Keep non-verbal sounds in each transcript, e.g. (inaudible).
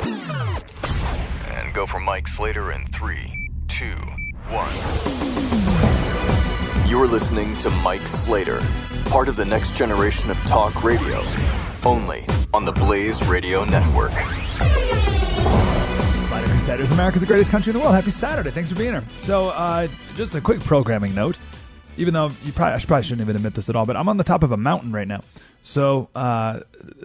And go for Mike Slater in three, two, one. You're listening to Mike Slater, part of the next generation of talk radio, only on the Blaze Radio Network. Slater Crusaders, America's the greatest country in the world. Happy Saturday. Thanks for being here. So, uh, just a quick programming note. Even though you probably, I probably shouldn't even admit this at all, but I'm on the top of a mountain right now. So uh,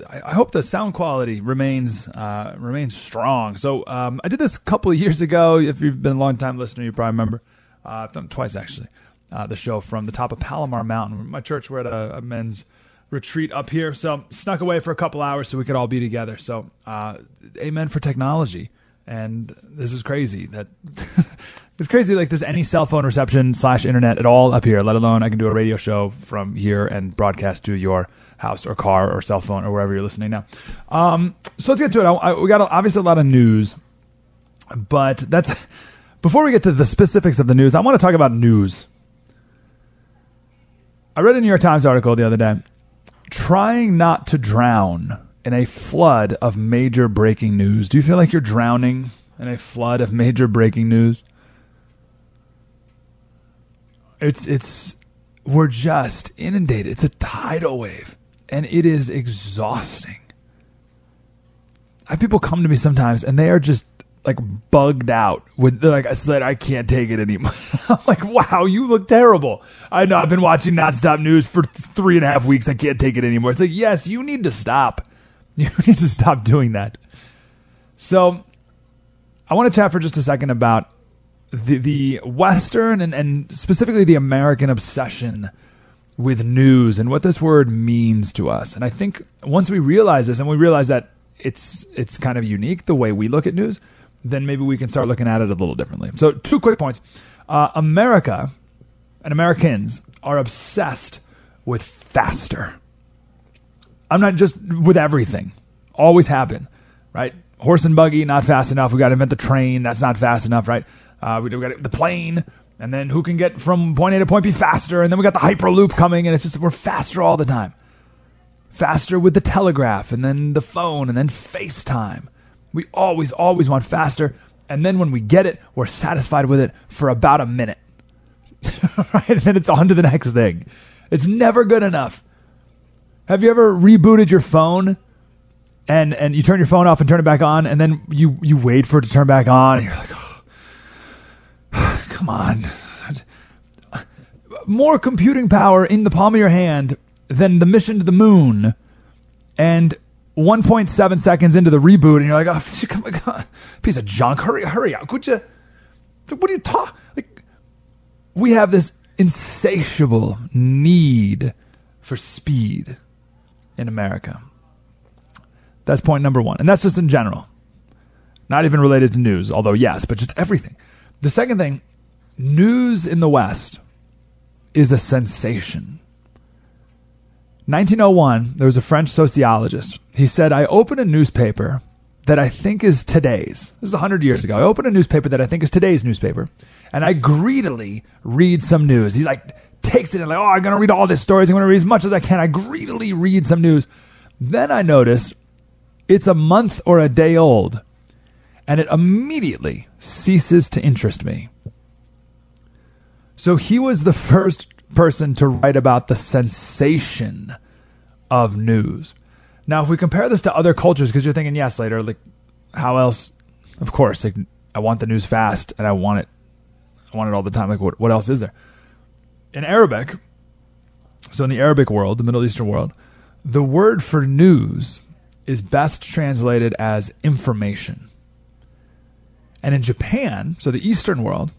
I, I, hope the sound quality remains uh, remains strong. So um, I did this a couple of years ago. If you've been a long time listener, you probably remember. Uh, I've done twice actually. Uh, the show from the top of Palomar Mountain. My church, we're at a, a, men's retreat up here, so snuck away for a couple hours so we could all be together. So uh, amen for technology. And this is crazy that (laughs) it's crazy. Like there's any cell phone reception slash internet at all up here. Let alone I can do a radio show from here and broadcast to your house or car or cell phone or wherever you're listening now. Um, so let's get to it. I, I, we got obviously a lot of news, but that's (laughs) before we get to the specifics of the news. I want to talk about news. I read a New York Times article the other day, trying not to drown in a flood of major breaking news. Do you feel like you're drowning in a flood of major breaking news? It's it's we're just inundated. It's a tidal wave and it is exhausting. I have people come to me sometimes and they are just like bugged out with like I said I can't take it anymore. (laughs) I'm like, wow, you look terrible. I know I've been watching nonstop news for three and a half weeks. I can't take it anymore. It's like, yes, you need to stop. (laughs) You need to stop doing that. So I want to chat for just a second about the the Western and, and specifically the American obsession with news and what this word means to us. And I think once we realize this and we realize that it's it's kind of unique the way we look at news, then maybe we can start looking at it a little differently. So, two quick points: uh, America and Americans are obsessed with faster. I'm not just with everything. Always happen, right? Horse and buggy, not fast enough. We got to invent the train. That's not fast enough, right? Uh, we, we got the plane and then who can get from point A to point B faster, and then we got the Hyperloop coming, and it's just we're faster all the time. Faster with the telegraph, and then the phone, and then FaceTime. We always, always want faster, and then when we get it, we're satisfied with it for about a minute. (laughs) right? And then it's on to the next thing. It's never good enough. Have you ever rebooted your phone and and you turn your phone off and turn it back on, and then you you wait for it to turn back on, and you're like, oh, (sighs) (sighs) come on. (sighs) More computing power in the palm of your hand than the mission to the moon. And 1.7 seconds into the reboot, and you're like, oh, (laughs) come on, piece of junk. Hurry, hurry up. Could you? What are you talking? Like, we have this insatiable need for speed in America. That's point number one. And that's just in general. Not even related to news, although yes, but just everything. The second thing News in the West is a sensation. 1901, there was a French sociologist. He said, I open a newspaper that I think is today's. This is 100 years ago. I open a newspaper that I think is today's newspaper, and I greedily read some news. He's like takes it and like, oh, I'm going to read all these stories. I'm going to read as much as I can. I greedily read some news. Then I notice it's a month or a day old, and it immediately ceases to interest me. So he was the first person to write about the sensation of news. Now, if we compare this to other cultures, because you're thinking, yes, later, like, how else? Of course, like, I want the news fast and I want it, I want it all the time. Like, what, what else is there? In Arabic, so in the Arabic world, the Middle Eastern world, the word for news is best translated as information. And in Japan, so the Eastern world,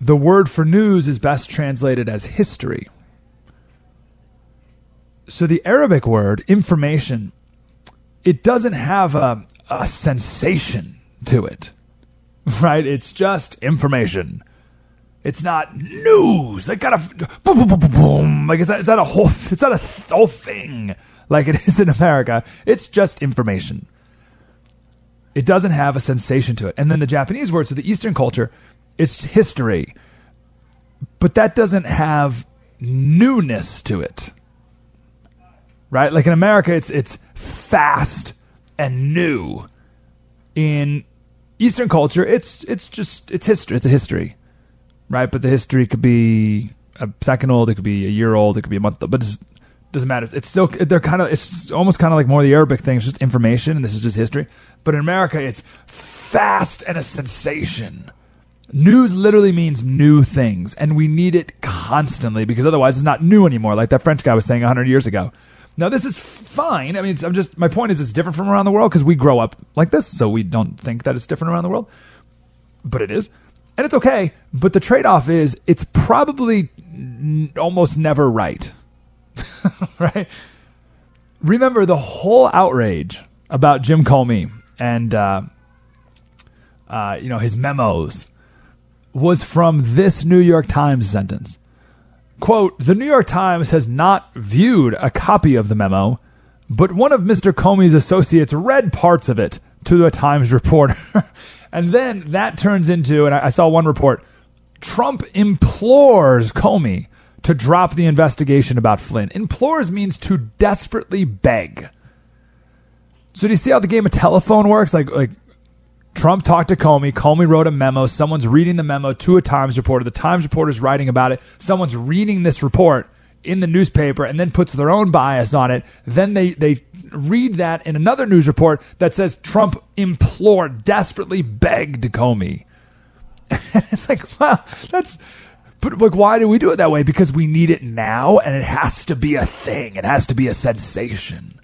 the word for news is best translated as history. So the Arabic word, information, it doesn't have a, a sensation to it, (laughs) right? It's just information. It's not news. Like got a boom, boom, boom, boom. Like it's not, it's not a whole. It's not a whole thing like it (laughs) is in America. It's just information. It doesn't have a sensation to it. And then the Japanese word, so the Eastern culture, it's history, but that doesn't have newness to it. Right? Like in America, it's it's fast and new. In Eastern culture, it's it's just it's history. It's a history right? But the history could be a second old, it could be a year old, it could be a month, old. but it doesn't matter. It's still they're kind of it's almost kind of like more the Arabic thing. It's just information, and this is just history. But in America, it's fast and a sensation. News literally means new things, and we need it constantly because otherwise it's not new anymore. Like that French guy was saying 100 years ago. Now this is fine. I mean, I'm just my point is it's different from around the world because we grow up like this, so we don't think that it's different around the world, but it is and it's okay. But the trade off is it's probably n- almost never right. (laughs) right? Remember the whole outrage about Jim Comey and uh, uh, you know his memos was from this New York Times sentence. Quote, the New York Times has not viewed a copy of the memo, but one of Mr. Comey's associates read parts of it to the Times reporter (laughs) And then that turns into, and I, I saw one report Trump implores Comey to drop the investigation about Flynn. Implores means to desperately beg. So do you see how the game of telephone works? Like like Trump talked to Comey. Comey wrote a memo. Someone's reading the memo to a Times reporter. The Times reporter is writing about it. Someone's reading this report in the newspaper and then puts their own bias on it. Then they, they read that in another news report that says Trump implored, desperately begged Comey. (laughs) it's like, wow, that's. But like, why do we do it that way? Because we need it now, and it has to be a thing. It has to be a sensation.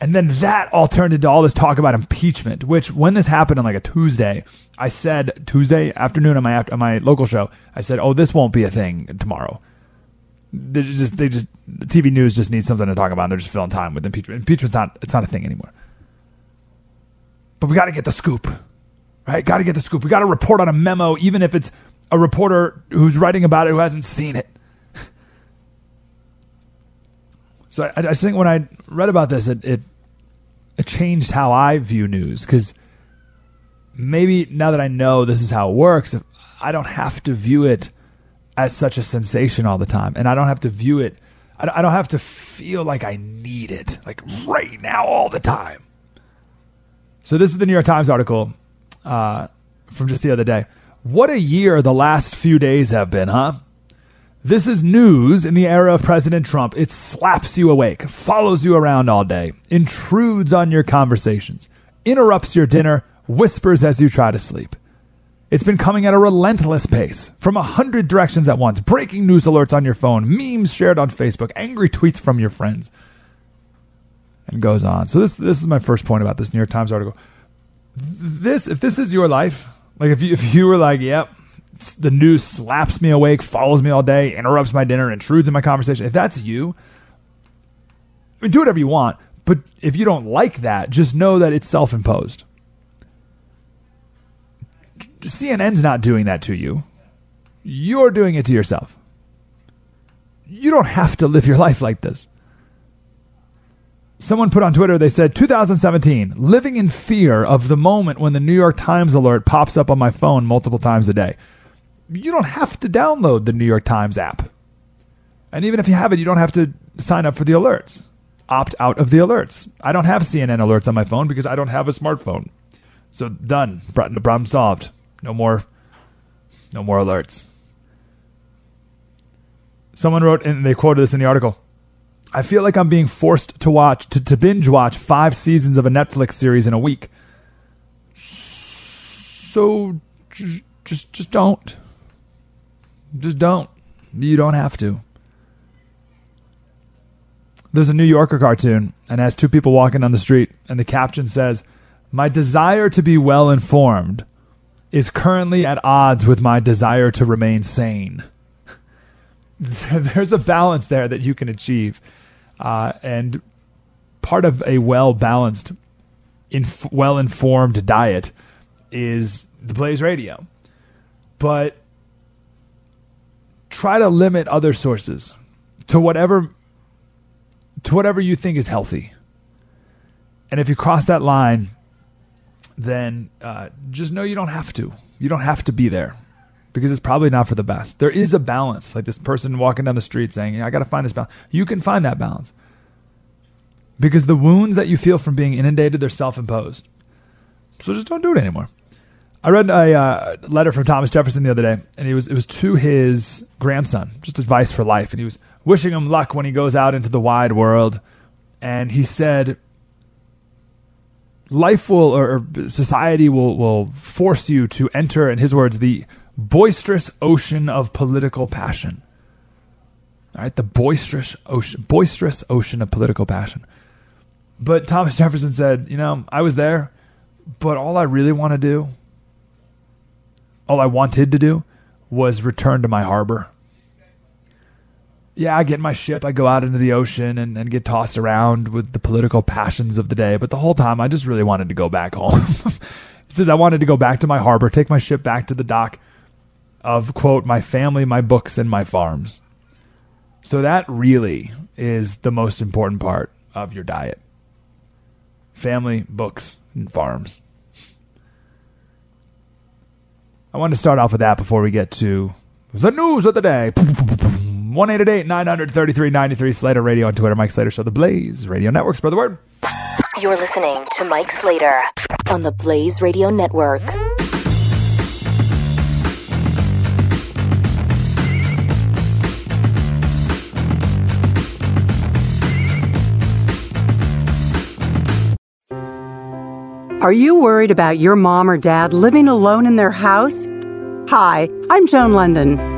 And then that all turned into all this talk about impeachment. Which, when this happened on like a Tuesday, I said Tuesday afternoon on my on my local show, I said, "Oh, this won't be a thing tomorrow." They just they just the TV news just needs something to talk about. And they're just filling time with impeachment. Impeachment's not it's not a thing anymore. But we got to get the scoop, right? Got to get the scoop. We got to report on a memo, even if it's a reporter who's writing about it who hasn't seen it. (laughs) so I, I think when I read about this, it, it it changed how I view news because maybe now that I know this is how it works, I don't have to view it as such a sensation all the time, and I don't have to view it. I don't have to feel like I need it like right now all the time. So this is the New York Times article uh, from just the other day. What a year the last few days have been, huh? This is news in the era of President Trump. It slaps you awake, follows you around all day, intrudes on your conversations, interrupts your dinner, whispers as you try to sleep. It's been coming at a relentless pace from a hundred directions at once. Breaking news alerts on your phone, memes shared on Facebook, angry tweets from your friends, and goes on. So this this is my first point about this New York Times article. This if this is your life, like if you if you were like, yep, the news slaps me awake, follows me all day, interrupts my dinner, intrudes in my conversation. If that's you, I mean, do whatever you want. But if you don't like that, just know that it's self imposed. CNN's not doing that to you. You're doing it to yourself. You don't have to live your life like this. Someone put on Twitter, they said 2017, living in fear of the moment when the New York Times alert pops up on my phone multiple times a day. You don't have to download the New York Times app. And even if you have it, you don't have to sign up for the alerts. Opt out of the alerts. I don't have CNN alerts on my phone because I don't have a smartphone. So done. Problem solved. No more, no more alerts. Someone wrote, and they quoted this in the article. I feel like I'm being forced to watch to, to binge watch five seasons of a Netflix series in a week. So just just just don't. Just don't. You don't have to. There's a New Yorker cartoon and it has two people walking down the street and the caption says, "My desire to be well informed is currently at odds with my desire to remain sane." (laughs) There's a balance there that you can achieve. Uh, and part of a well balanced, inf- well informed diet is the Blaze Radio. But try to limit other sources to whatever to whatever you think is healthy. And if you cross that line, then uh, just know you don't have to. You don't have to be there because it's probably not for the best. There is a balance, like this person walking down the street saying, "I got to find this balance." You can find that balance because the wounds that you feel from being inundated they're self-imposed. So just don't do it anymore. I read a uh, letter from Thomas Jefferson the other day, and it was it was to his grandson, just advice for life, and he was wishing him luck when he goes out into the wide world. And he said, "Life will or society will will force you to enter, in his words, the boisterous ocean of political passion. All right, the boisterous ocean, boisterous ocean of political passion. But Thomas Jefferson said, you know, I was there, but all I really want to do, all I wanted to do, was return to my harbor. Yeah, I get my ship, I go out into the ocean and, and get tossed around with the political passions of the day. But the whole time, I just really wanted to go back home. (laughs) he says, I wanted to go back to my harbor, take my ship back to the dock, of quote my family, my books, and my farms. So that really is the most important part of your diet. Family, books, and farms. I want to start off with that before we get to the news of the day. (laughs) 188 933 93 Slater Radio on Twitter. Mike Slater Show. The Blaze Radio Network. Spread the word. You're listening to Mike Slater on the Blaze Radio Network. Are you worried about your mom or dad living alone in their house? Hi, I'm Joan London.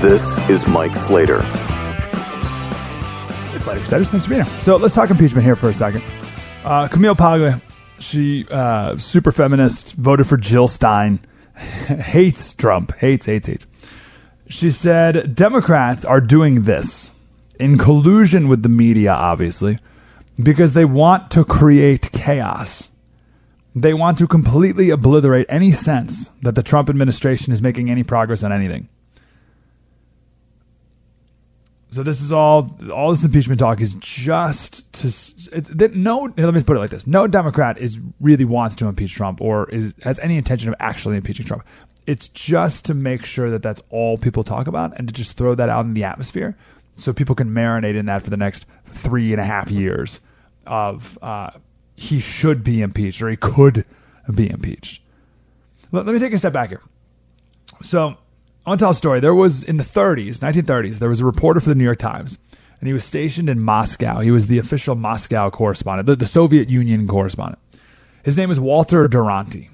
This is Mike Slater. It's Slater Crusaders. Thanks for being here. So let's talk impeachment here for a second. Uh, Camille Paglia, she uh, super feminist, voted for Jill Stein, (laughs) hates Trump, hates, hates, hates. She said Democrats are doing this in collusion with the media, obviously, because they want to create chaos. They want to completely obliterate any sense that the Trump administration is making any progress on anything. So this is all all this impeachment talk is just to it, no. Let me put it like this: No Democrat is really wants to impeach Trump or is has any intention of actually impeaching Trump. It's just to make sure that that's all people talk about and to just throw that out in the atmosphere so people can marinate in that for the next three and a half years of uh, he should be impeached or he could be impeached. Let, let me take a step back here. So I want to tell a story. There was in the 30s, 1930s, there was a reporter for the New York Times, and he was stationed in Moscow. He was the official Moscow correspondent, the, the Soviet Union correspondent. His name is Walter Duranty,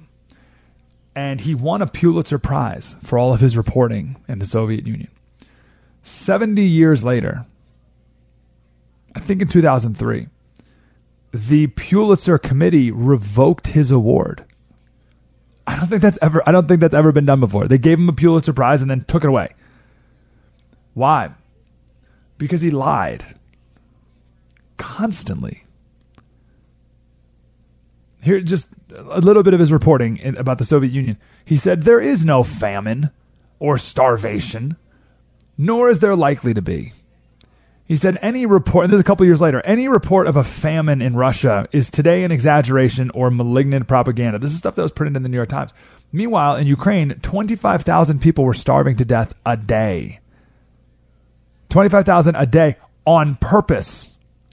and he won a Pulitzer Prize for all of his reporting in the Soviet Union. 70 years later, I think in 2003, the Pulitzer Committee revoked his award I don't think that's ever I don't think that's ever been done before. They gave him a Pulitzer Prize and then took it away. Why? Because he lied constantly. Here just a little bit of his reporting about the Soviet Union. He said there is no famine or starvation, nor is there likely to be. He said any report, and this is a couple years later, any report of a famine in Russia is today an exaggeration or malignant propaganda. This is stuff that was printed in the New York Times. Meanwhile, in Ukraine, 25,000 people were starving to death a day. 25,000 a day on purpose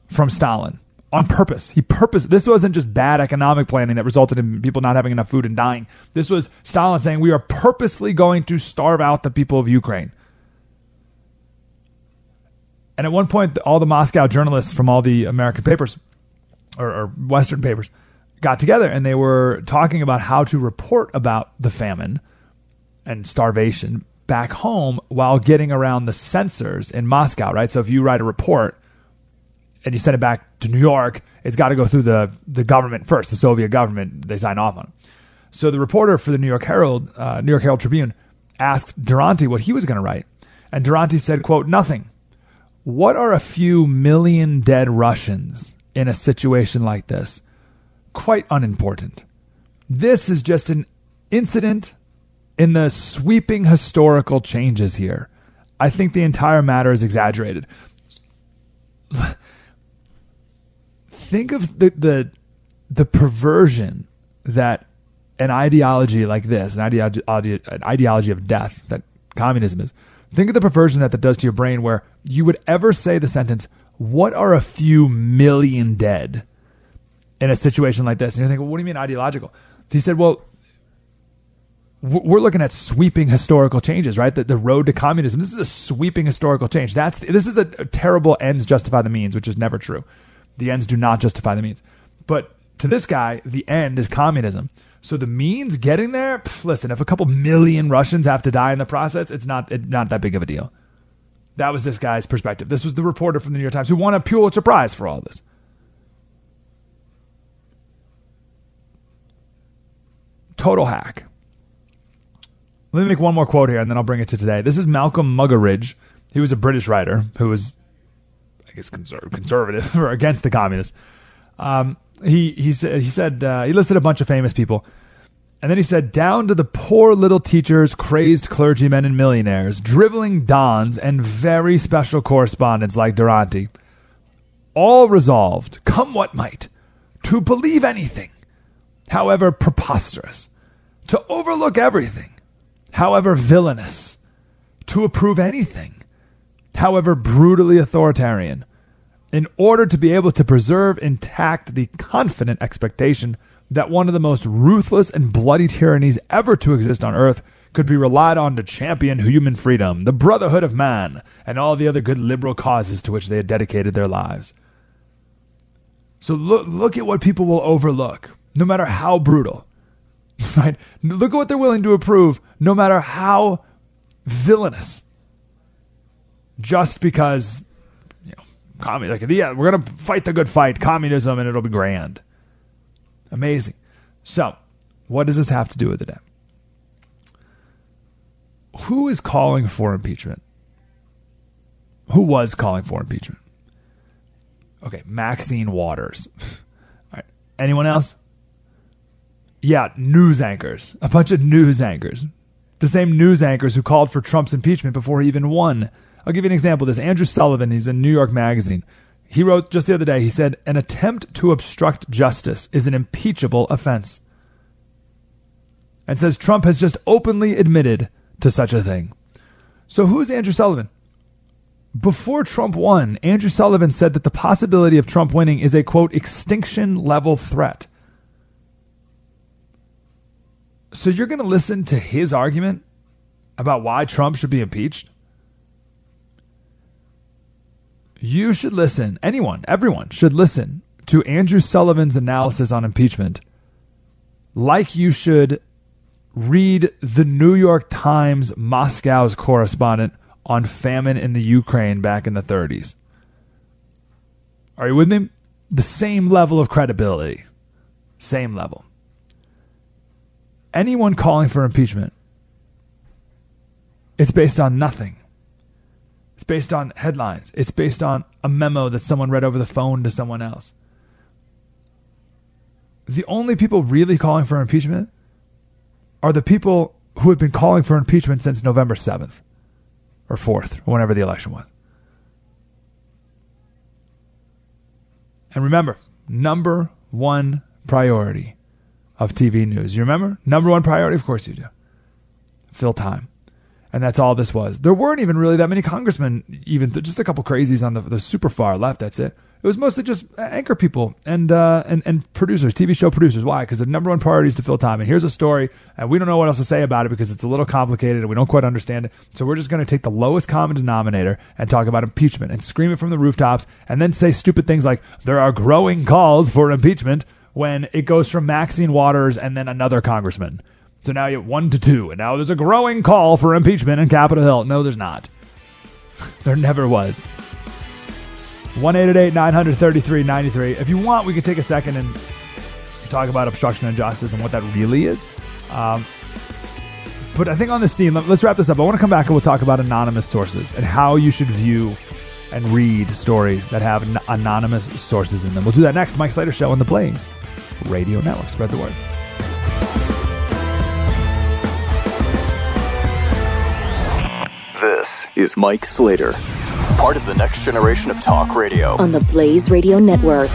from Stalin. On purpose. He purpose. This wasn't just bad economic planning that resulted in people not having enough food and dying. This was Stalin saying we are purposely going to starve out the people of Ukraine. And at one point, all the Moscow journalists from all the American papers or, or, Western papers got together and they were talking about how to report about the famine and starvation back home while getting around the censors in Moscow, right? So if you write a report and you send it back to New York, it's got to go through the, the government first, the Soviet government. They sign off on it. So the reporter for the New York Herald, uh, New York Herald Tribune, asked Duranty what he was going to write. And Duranty said, quote, nothing. What are a few million dead Russians in a situation like this? Quite unimportant. This is just an incident in the sweeping historical changes here. I think the entire matter is exaggerated. (sighs) think of the, the the perversion that an ideology like this, an ideology, an ideology of death that communism is, Think of the perversion that that does to your brain where you would ever say the sentence, What are a few million dead in a situation like this? And you're thinking, well, What do you mean ideological? He said, Well, we're looking at sweeping historical changes, right? The, the road to communism. This is a sweeping historical change. That's this is a, terrible ends justify the means, which is never true. The ends do not justify the means. But to this guy, the end is communism. So the means getting there, pff, listen, if a couple million Russians have to die in the process, it's not it, not that big of a deal. That was this guy's perspective. This was the reporter from the New York Times who won a Pulitzer Prize for all this. Total hack. Let me make one more quote here and then I'll bring it to today. This is Malcolm Muggeridge. He was a British writer who was, I guess, conservative (laughs) or against the communists. Um, he he said he said uh, he listed a bunch of famous people, and then he said down to the poor little teachers, crazed clergymen and millionaires, driveling dons, and very special correspondents like Duranty, all resolved, come what might, to believe anything, however preposterous, to overlook everything, however villainous, to approve anything, however brutally authoritarian in order to be able to preserve intact the confident expectation that one of the most ruthless and bloody tyrannies ever to exist on earth could be relied on to champion human freedom, the brotherhood of man, and all the other good liberal causes to which they had dedicated their lives. So look, look at what people will overlook, no matter how brutal. (laughs) Right? Look at what they're willing to approve, no matter how villainous. Just because you communism. Like, yeah, we're gonna fight the good fight, communism, and it'll be grand. Amazing. So, what does this have to do with it? Who is calling for impeachment? Who was calling for impeachment? Okay, Maxine Waters. (laughs) All right. Anyone else? Yeah, news anchors. A bunch of news anchors. The same news anchors who called for Trump's impeachment before he even won I'll give you an example of this. Andrew Sullivan, he's in New York Magazine. He wrote just the other day, he said, An attempt to obstruct justice is an impeachable offense. And says Trump has just openly admitted to such a thing. So who's Andrew Sullivan? Before Trump won, Andrew Sullivan said that the possibility of Trump winning is a quote, extinction level threat. So you're going to listen to his argument about why Trump should be impeached? You should listen, anyone, everyone should listen to Andrew Sullivan's analysis on impeachment like you should read the New York Times Moscow's correspondent on famine in the Ukraine back in the 30s. Are you with me? The same level of credibility. Same level. Anyone calling for impeachment, it's based on nothing. It's based on headlines. It's based on a memo that someone read over the phone to someone else. The only people really calling for impeachment are the people who have been calling for impeachment since November 7th or 4th, or whenever the election was. And remember, number one priority of TV news. You remember? Number one priority? Of course you do. Fill time. And that's all this was. There weren't even really that many congressmen, even th- just a couple crazies on the, the super far left. That's it. It was mostly just anchor people and uh, and and producers, TV show producers. Why? Because the number one priority is to fill time. And here's a story, and we don't know what else to say about it because it's a little complicated and we don't quite understand it. So we're just going to take the lowest common denominator and talk about impeachment and scream it from the rooftops, and then say stupid things like there are growing calls for impeachment when it goes from Maxine Waters and then another congressman. So now you have one to two, and now there's a growing call for impeachment in Capitol Hill. No, there's not. (laughs) there never was. 1 933 93. If you want, we can take a second and talk about obstruction of justice and what that really is. Um, but I think on this theme, let, us wrap this up. I want to come back and we'll talk about anonymous sources and how you should view and read stories that have anonymous sources in them. We'll do that next. Mike Slater Show on the Blaze Radio Network. Spread the word. This is Mike Slater, part of the next generation of talk radio. on the Blaze Radio Network.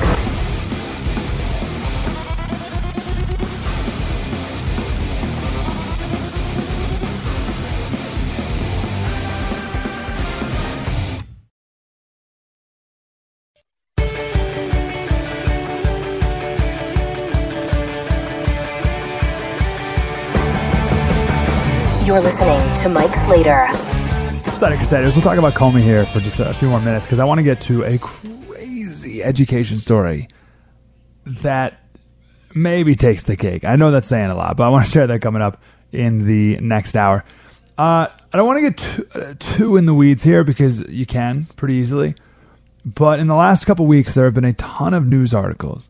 You're listening to Mike Slater. Slater Crusaders. We'll talk about Comey here for just a few more minutes because I want to get to a crazy education story that maybe takes the cake. I know that's saying a lot, but I want to (laughs) share that coming up in the next hour. Uh, I don't want to get too, uh, too in the weeds here because you can pretty easily. But in the last couple weeks, there have been a ton of news articles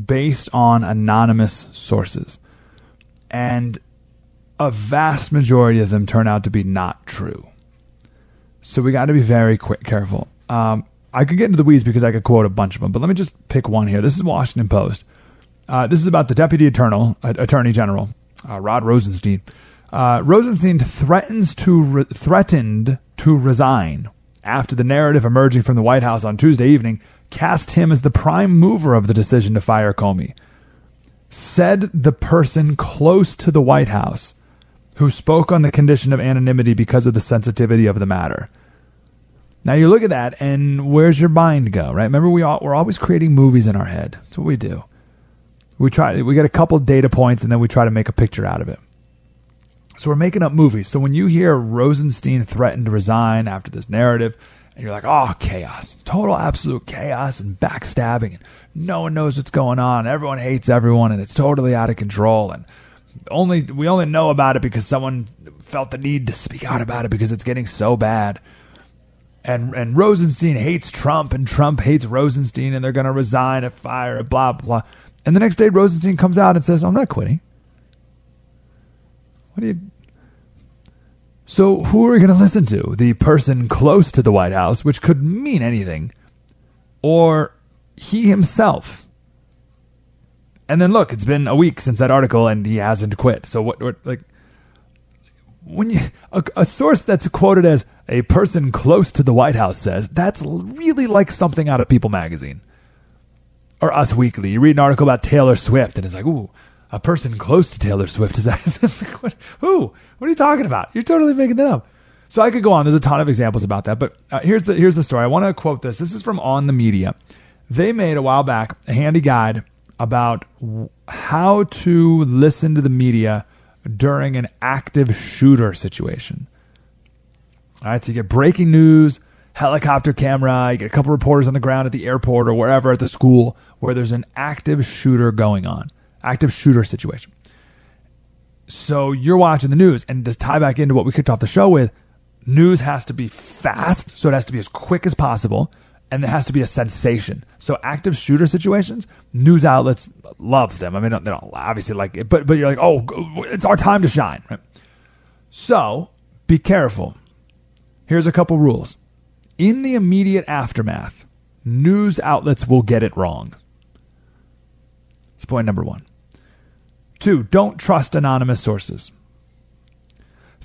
based on anonymous sources. And a vast majority of them turn out to be not true. So we got to be very quick, careful. Um, I could get into the weeds because I could quote a bunch of them, but let me just pick one here. This is Washington Post. Uh, this is about the Deputy Eternal, uh, Attorney General uh, Rod Rosenstein. Uh, Rosenstein threatens to re- threatened to resign after the narrative emerging from the White House on Tuesday evening cast him as the prime mover of the decision to fire Comey. Said the person close to the White House who spoke on the condition of anonymity because of the sensitivity of the matter. Now you look at that, and where's your mind go? Right? Remember, we all, we're always creating movies in our head. That's what we do. We try. We get a couple data points, and then we try to make a picture out of it. So we're making up movies. So when you hear Rosenstein threatened to resign after this narrative, and you're like, "Oh, chaos! Total, absolute chaos and backstabbing, and no one knows what's going on. Everyone hates everyone, and it's totally out of control." And only we only know about it because someone felt the need to speak out about it because it's getting so bad. And and Rosenstein hates Trump and Trump hates Rosenstein and they're going to resign and fire and blah blah. And the next day Rosenstein comes out and says, "I'm not quitting." What do you So who are we going to listen to? The person close to the White House, which could mean anything, or he himself? And then look, it's been a week since that article, and he hasn't quit. So what? what like when you a, a, source that's quoted as a person close to the White House says that's really like something out of People magazine or Us Weekly. You read an article about Taylor Swift, and it's like, ooh, a person close to Taylor Swift is (laughs) that? like, what, who? What are you talking about? You're totally making that up. So I could go on. There's a ton of examples about that, but uh, here's the here's the story. I want to quote this. This is from On the Media. They made a while back a handy guide about how to listen to the media during an active shooter situation. All right, so you get breaking news, helicopter camera, you get a couple reporters on the ground at the airport or wherever at the school where there's an active shooter going on, active shooter situation. So you're watching the news, and to tie back into what we kicked off the show with, news has to be fast, so it has to be as quick as possible and there has to be a sensation. So active shooter situations, news outlets love them. I mean, they don't obviously like it, but but you're like, oh, it's our time to shine. Right? So be careful. Here's a couple rules. In the immediate aftermath, news outlets will get it wrong. That's point number one. Two, don't trust anonymous sources.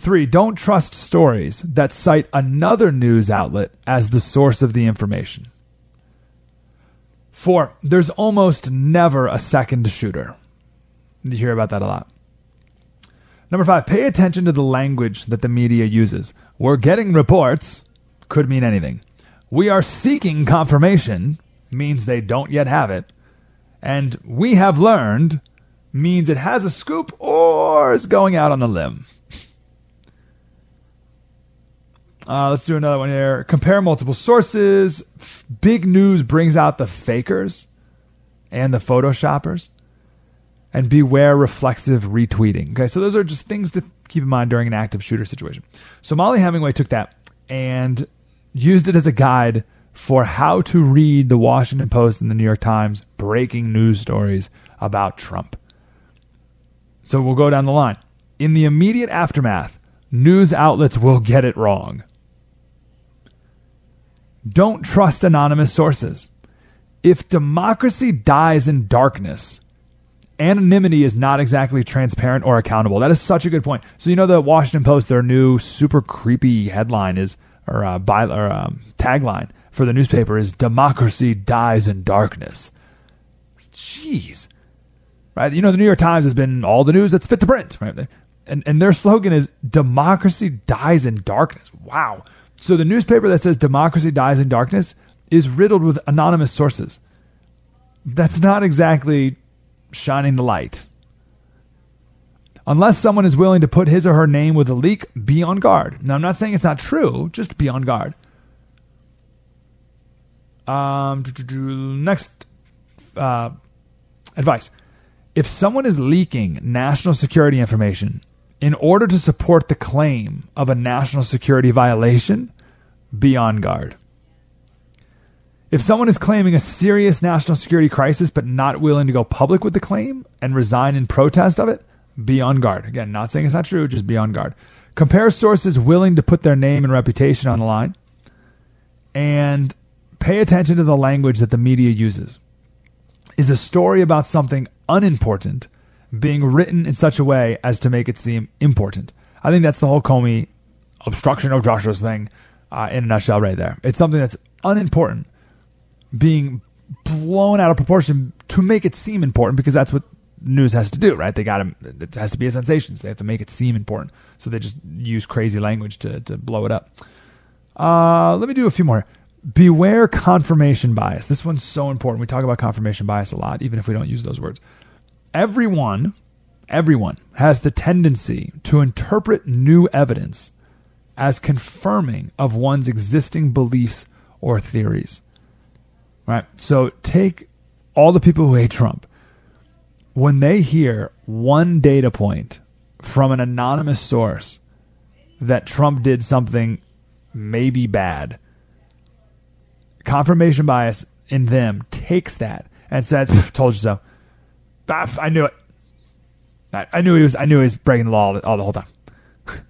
Three, don't trust stories that cite another news outlet as the source of the information. Four, there's almost never a second shooter. You hear about that a lot. Number five, pay attention to the language that the media uses. We're getting reports could mean anything. We are seeking confirmation means they don't yet have it. And we have learned means it has a scoop or is going out on the limb. (laughs) Uh, let's do another one here. Compare multiple sources. F- big news brings out the fakers and the photoshoppers. And beware reflexive retweeting. Okay, so those are just things to keep in mind during an active shooter situation. So Mollie Hemingway took that and used it as a guide for how to read the Washington Post and the New York Times breaking news stories about Trump. So we'll go down the line. In the immediate aftermath, news outlets will get it wrong. Don't trust anonymous sources. If democracy dies in darkness, anonymity is not exactly transparent or accountable. That is such a good point. So you know the Washington Post, their new super creepy headline is or uh, by or um, tagline for the newspaper is "Democracy dies in darkness." Jeez, right? You know the New York Times has been all the news that's fit to print, right? And and their slogan is "Democracy dies in darkness." Wow. So the newspaper that says democracy dies in darkness is riddled with anonymous sources. That's not exactly shining the light. Unless someone is willing to put his or her name with a leak, be on guard. Now, I'm not saying it's not true, just be on guard. Um, next uh, advice. If someone is leaking national security information in order to support the claim of a national security violation, be on guard. If someone is claiming a serious national security crisis but not willing to go public with the claim and resign in protest of it, be on guard. Again, not saying it's not true, just be on guard. Compare sources willing to put their name and reputation on the line and pay attention to the language that the media uses. Is a story about something unimportant being written in such a way as to make it seem important? I think that's the whole Comey obstruction of justice thing uh, in a nutshell, right there. It's something that's unimportant being blown out of proportion to make it seem important because that's what news has to do, right? They got to, it has to be a sensation. So they have to make it seem important. So they just use crazy language to, to blow it up. Uh, let me do a few more. Beware confirmation bias. This one's so important. We talk about confirmation bias a lot, even if we don't use those words. Everyone, everyone has the tendency to interpret new evidence as confirming of one's existing beliefs or theories. Right? So take all the people who hate Trump. When they hear one data point from an anonymous source that Trump did something maybe bad, confirmation bias in them takes that and says, "Told you so." I knew it. I knew he was. I knew he was breaking the law all the whole time. (laughs)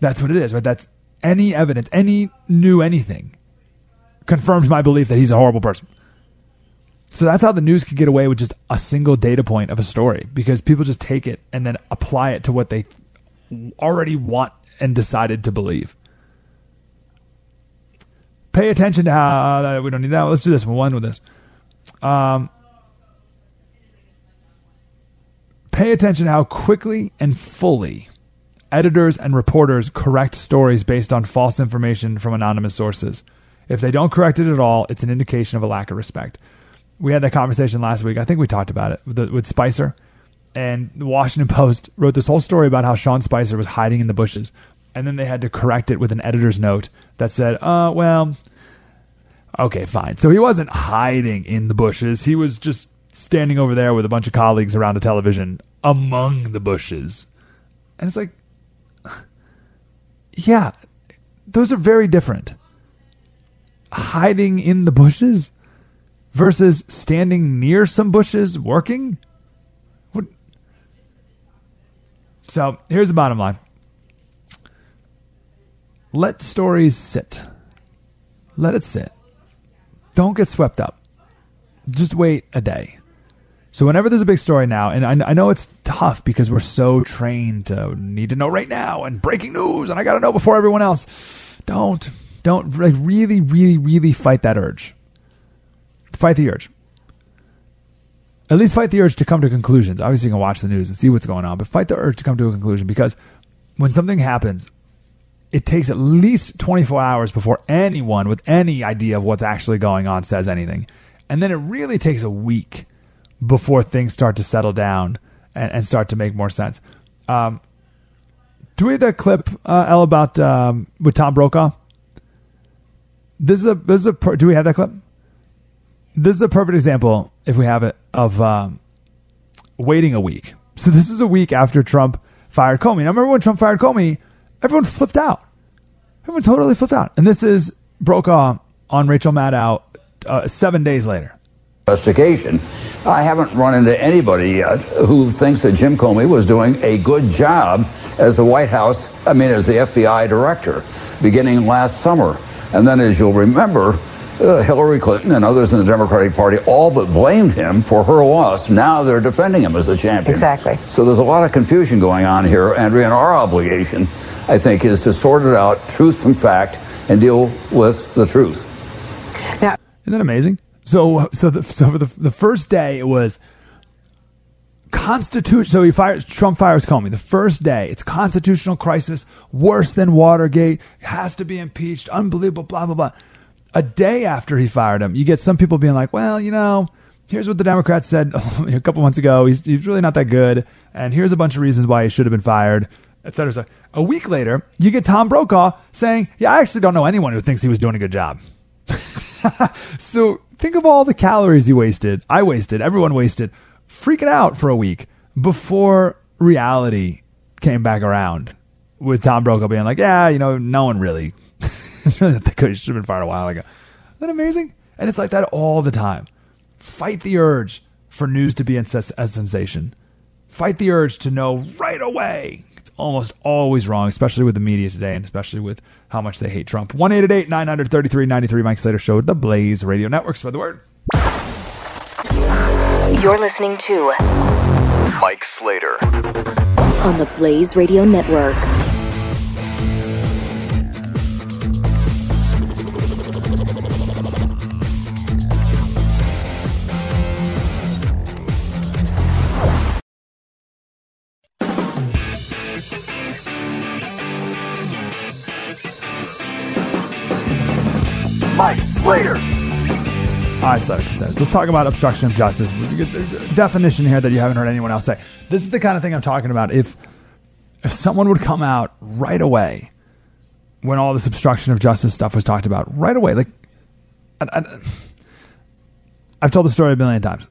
That's what it is, right? That's any evidence, any new anything confirms my belief that he's a horrible person. So that's how the news can get away with just a single data point of a story because people just take it and then apply it to what they already want and decided to believe. Pay attention to how uh, we don't need that. Let's do this one with this. Um, pay attention how quickly and fully editors and reporters correct stories based on false information from anonymous sources. If they don't correct it at all, it's an indication of a lack of respect. We had that conversation last week. I think we talked about it with, with Spicer. And the Washington Post wrote this whole story about how Sean Spicer was hiding in the bushes. And then they had to correct it with an editor's note that said, uh, well, okay, fine. So he wasn't hiding in the bushes. He was just standing over there with a bunch of colleagues around a television among the bushes. And it's like, yeah, those are very different. Hiding in the bushes versus standing near some bushes working. What? So here's the bottom line let stories sit. Let it sit. Don't get swept up. Just wait a day. So whenever there's a big story now, and I, I, know it's tough because we're so trained to need to know right now and breaking news, and I got to know before everyone else. Don't, don't like really, really, really fight that urge. fight the urge. At least fight the urge to come to conclusions. Obviously, you can watch the news and see what's going on, but fight the urge to come to a conclusion because when something happens, it takes at least 24 hours before anyone with any idea of what's actually going on says anything. And then it really takes a week before things start to settle down and, and start to make more sense. Um, do we have that clip, uh, about um, with Tom Brokaw? This is a this is a per- do we have that clip? This is a perfect example, if we have it, of um, waiting a week. So this is a week after Trump fired Comey. Now remember when Trump fired Comey, everyone flipped out. Everyone totally flipped out. And this is Brokaw on Rachel Maddow uh, seven days later. Investigation. I haven't run into anybody yet who thinks that Jim Comey was doing a good job as the White House, I mean, as the FBI director, beginning last summer. And then, as you'll remember, uh, Hillary Clinton and others in the Democratic Party all but blamed him for her loss. Now they're defending him as the champion. Exactly. So there's a lot of confusion going on here, Andrea, and our obligation, I think, is to sort it out, truth from fact, and deal with the truth. Now, Isn't that amazing? So, so the so for the the first day it was constitution. So he fires Trump fires Comey. The first day it's constitutional crisis, worse than Watergate. Has to be impeached. Unbelievable. Blah blah blah. A day after he fired him, you get some people being like, "Well, you know." Here's what the Democrats said (laughs) a couple months ago. He's, he's really not that good. And here's a bunch of reasons why he should have been fired, et cetera, et cetera. A week later, you get Tom Brokaw saying, Yeah, I actually don't know anyone who thinks he was doing a good job. (laughs) (laughs) so think of all the calories you wasted. I wasted. Everyone wasted. Freaking out for a week before reality came back around with Tom Brokaw being like, yeah, you know, no one really, (laughs) good. You should have been fired a while ago. Isn't that amazing? And it's like that all the time. Fight the urge for news to be a sensation. Fight the urge to know right away. It's almost always wrong, especially with the media today and especially with how much they hate Trump. 1 933 93 Mike Slater Show, the Blaze Radio Network. Spread the word. You're listening to Mike Slater. on the Blaze Radio Network. Let's talk about obstruction of justice. Definition here that you haven't heard anyone else say. This is the kind of thing I'm talking about. If if someone would come out right away when all this obstruction of justice stuff was talked about, right away, like I, I've told the story a million times.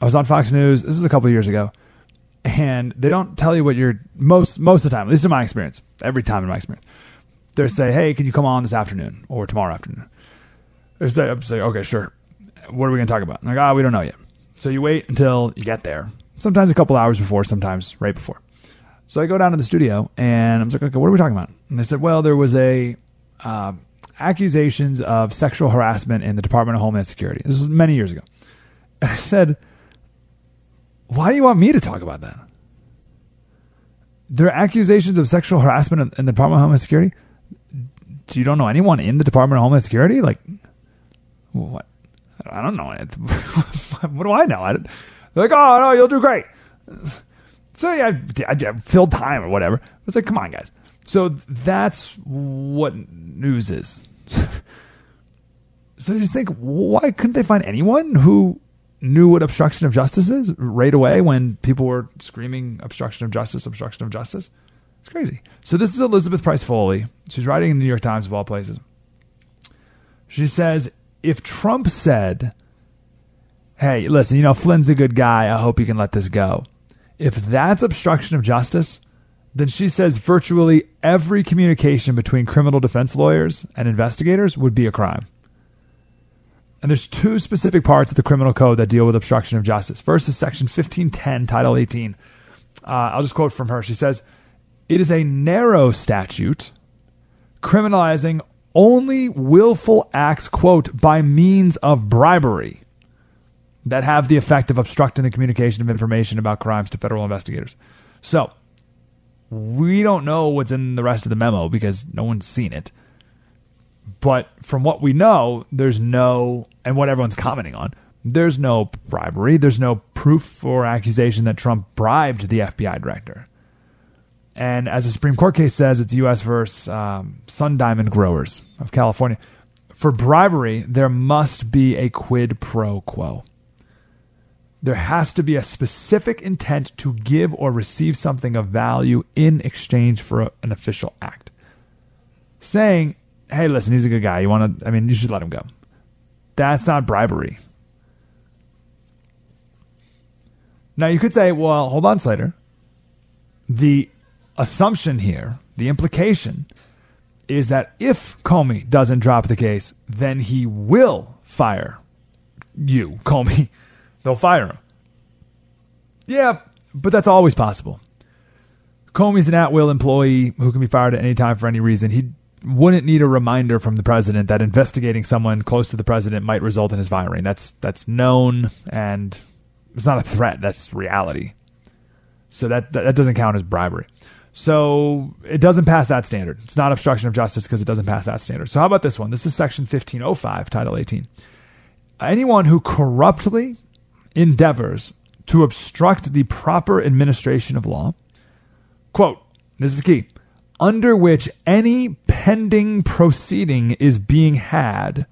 I was on Fox News. This is a couple years ago, and they don't tell you what you're most most of the time. At least in my experience, every time in my experience, they say, "Hey, can you come on this afternoon or tomorrow afternoon?" They say, I say, "Okay, sure." What are we going to talk about? I'm like, oh, we don't know yet. So you wait until you get there. Sometimes a couple hours before, sometimes right before. So I go down to the studio and I'm like, okay, what are we talking about? And they said, well, there was a uh, accusations of sexual harassment in the Department of Homeland Security. This was many years ago. (laughs) And I said, why do you want me to talk about that? There are accusations of sexual harassment in the Department of Homeland Security. Do you don't know anyone in the Department of Homeland Security? Like, what? I don't know. (laughs) what do I know? I they're like, oh no, you'll do great. So yeah, I, I filled time or whatever. It's like, come on, guys. So that's what news is. (laughs) so you just think, why couldn't they find anyone who knew what obstruction of justice is right away when people were screaming obstruction of justice, obstruction of justice? It's crazy. So this is Elizabeth Price Foley. She's writing in the New York Times of all places. She says if Trump said, hey, listen, you know, Flynn's a good guy. I hope you can let this go. If that's obstruction of justice, then she says virtually every communication between criminal defense lawyers and investigators would be a crime. And there's two specific parts of the criminal code that deal with obstruction of justice. First is section 1510, title 18. Uh, I'll just quote from her. She says, It is a narrow statute criminalizing only willful acts, quote, by means of bribery that have the effect of obstructing the communication of information about crimes to federal investigators. So, we don't know what's in the rest of the memo because no one's seen it. But from what we know, there's no, and what everyone's commenting on, There's no bribery. There's no proof or accusation that Trump bribed the FBI director. And as the Supreme Court case says, it's U.S. versus um, Sun Diamond Growers of California. For bribery, there must be a quid pro quo. There has to be a specific intent to give or receive something of value in exchange for a, an official act. Saying, hey, listen, he's a good guy. You want to, I mean, you should let him go. That's not bribery. Now, you could say, well, hold on, Slater. The assumption here, the implication, is that if Comey doesn't drop the case, then he will fire you, (laughs) Comey. They'll fire him. Yeah, but that's always possible. Comey's an at will employee who can be fired at any time for any reason. He wouldn't need a reminder from the president that investigating someone close to the president might result in his firing. That's that's known and it's not a threat, that's reality. So that that, that doesn't count as bribery. So it doesn't pass that standard. It's not obstruction of justice because it doesn't pass that standard. So how about this one? This is section 1505, title 18. Anyone who corruptly endeavors to obstruct the proper administration of law, quote, this is key, under which any pending proceeding is being had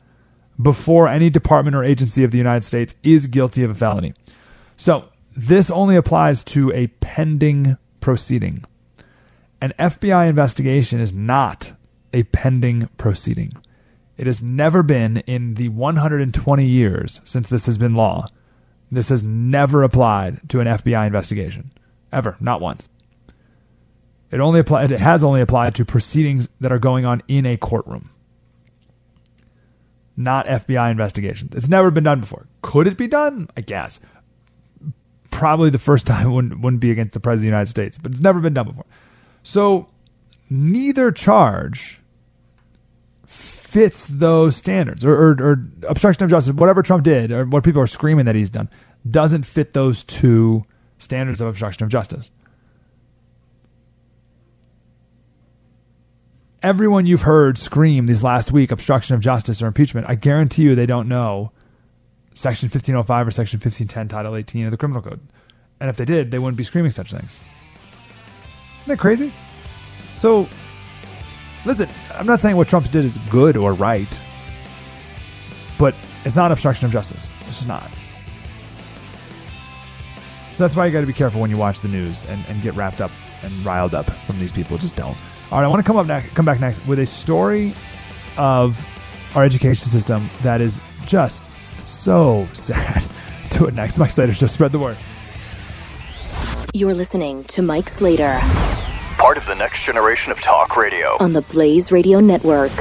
before any department or agency of the United States is guilty of a felony. So this only applies to a pending proceeding. An FBI investigation is not a pending proceeding. It has never been in the 120 years since this has been law. This has never applied to an FBI investigation. Ever. Not once. It only applied it has only applied to proceedings that are going on in a courtroom. Not FBI investigations. It's never been done before. Could it be done? I guess. Probably the first (laughs) time wouldn't, wouldn't be against the President of the United States, but it's never been done before. So neither charge fits those standards or, or, or, obstruction of justice, whatever Trump did or what people are screaming that he's done, doesn't fit those two standards of obstruction of justice. Everyone you've heard scream these last week obstruction of justice or impeachment, I guarantee you they don't know Section 1505 or Section 1510, Title 18 of the Criminal Code. And if they did, they wouldn't be screaming such things. Isn't that crazy? So, listen, I'm not saying what Trump did is good or right, but it's not obstruction of justice. It's just not. So that's why you got to be careful when you watch the news and, and get wrapped up and riled up from these people. Just don't. All right, I want to come up next, come back next with a story of our education system that is just so (laughs) sad. Do it next. Mike Slater Show. Spread the word. You're listening to Mike Slater Part of the next generation of talk radio. on the Blaze Radio Network.